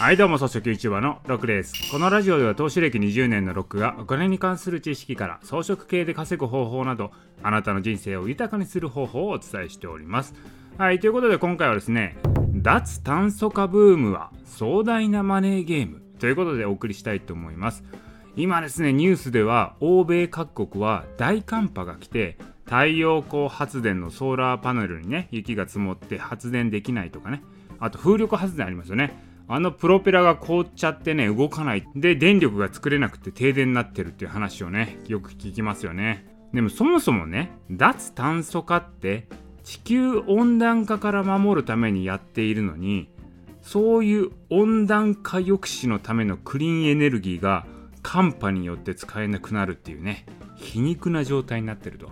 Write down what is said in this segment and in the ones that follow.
はいどうも、草食 YouTuber のロックです。このラジオでは投資歴20年のロックがお金に関する知識から装飾系で稼ぐ方法など、あなたの人生を豊かにする方法をお伝えしております。はい、ということで今回はですね、脱炭素化ブームは壮大なマネーゲームということでお送りしたいと思います。今ですね、ニュースでは欧米各国は大寒波が来て、太陽光発電のソーラーパネルにね、雪が積もって発電できないとかね、あと風力発電ありますよね。あのプロペラが凍っちゃってね、動かない。で、電力が作れなくて停電になってるっていう話をね、よく聞きますよね。でもそもそもね、脱炭素化って地球温暖化から守るためにやっているのに、そういう温暖化抑止のためのクリーンエネルギーが寒波によって使えなくなるっていうね、皮肉な状態になってると。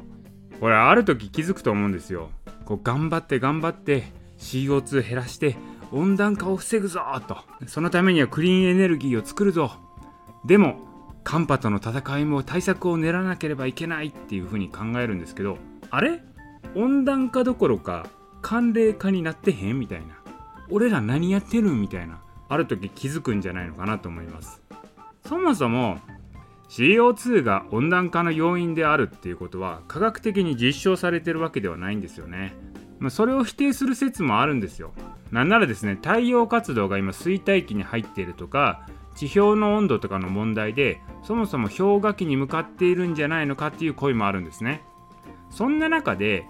これある時気づくと思うんですよ。こう頑張って頑張って CO2 減らして温暖化を防ぐぞと。そのためにはクリーンエネルギーを作るぞ。でも寒波との戦いも対策を練らなければいけないっていうふうに考えるんですけどあれ？温暖化どころか寒冷化になってへんみたいな。俺ら何やってるみたいな。ある時気づくんじゃないのかなと思います。そもそも CO2 が温暖化の要因であるっていうことは科学的に実証されてるわけではないんですよね。まあ、それを否定する説もあるんですよ。なんならですね、太陽活動が今衰退期に入っているとか、地表の温度とかの問題で、そもそも氷河期に向かっているんじゃないのかっていう声もあるんですね。そんな中で、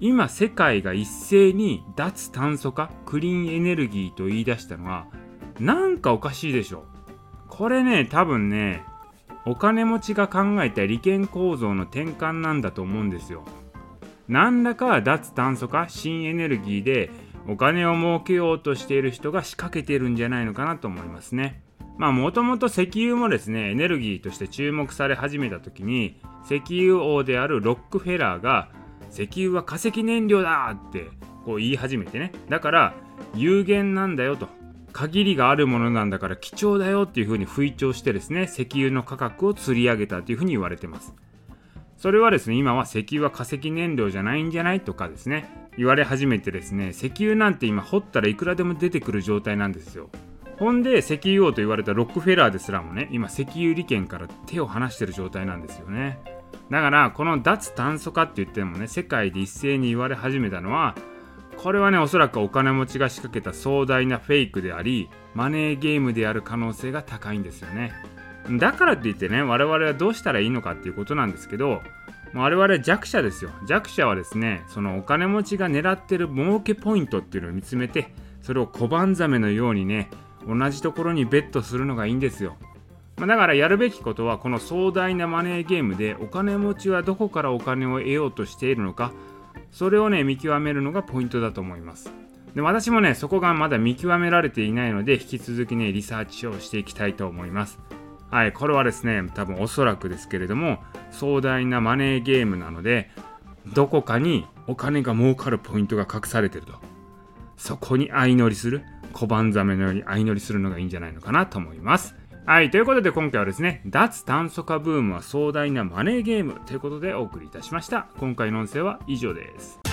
今世界が一斉に脱炭素化、クリーンエネルギーと言い出したのは、なんかおかしいでしょ。これね、多分ね、お金持ちが考えた利権構造の転換なんだと思うんですよ。何らか脱炭素化新エネルギーでお金を儲けようとしている人が仕掛けているんじゃないのかなと思いますね。まあもともと石油もですねエネルギーとして注目され始めた時に石油王であるロックフェラーが石油は化石燃料だってこう言い始めてね。だから有限なんだよと。限りがあるものなんだから貴重だよっていうふうに吹聴してですね石油の価格を釣り上げたというふうに言われてます。それはですね、今は石油は化石燃料じゃないんじゃないとかですね、言われ始めてですね、石油なんて今掘ったらいくらでも出てくる状態なんですよ。ほんで、石油王と言われたロックフェラーですらもね、今石油利権から手を離してる状態なんですよね。だから、この脱炭素化って言ってもね、世界で一斉に言われ始めたのは、これはね、おそらくお金持ちが仕掛けた壮大なフェイクであり、マネーゲームである可能性が高いんですよね。だからって言ってね、我々はどうしたらいいのかっていうことなんですけど、我々弱者ですよ。弱者はですね、そのお金持ちが狙ってる儲けポイントっていうのを見つめて、それを小判ザメのようにね、同じところにベットするのがいいんですよ。まあ、だからやるべきことは、この壮大なマネーゲームでお金持ちはどこからお金を得ようとしているのか、それをね、見極めるのがポイントだと思います。で私もね、そこがまだ見極められていないので、引き続きね、リサーチをしていきたいと思います。はい、これはですね、多分おそらくですけれども、壮大なマネーゲームなので、どこかにお金が儲かるポイントが隠されてると。そこに相乗りする、小判ザメのように相乗りするのがいいんじゃないのかなと思います。はい、ということで今回はですね、脱炭素化ブームは壮大なマネーゲームということでお送りいたしました。今回の音声は以上です。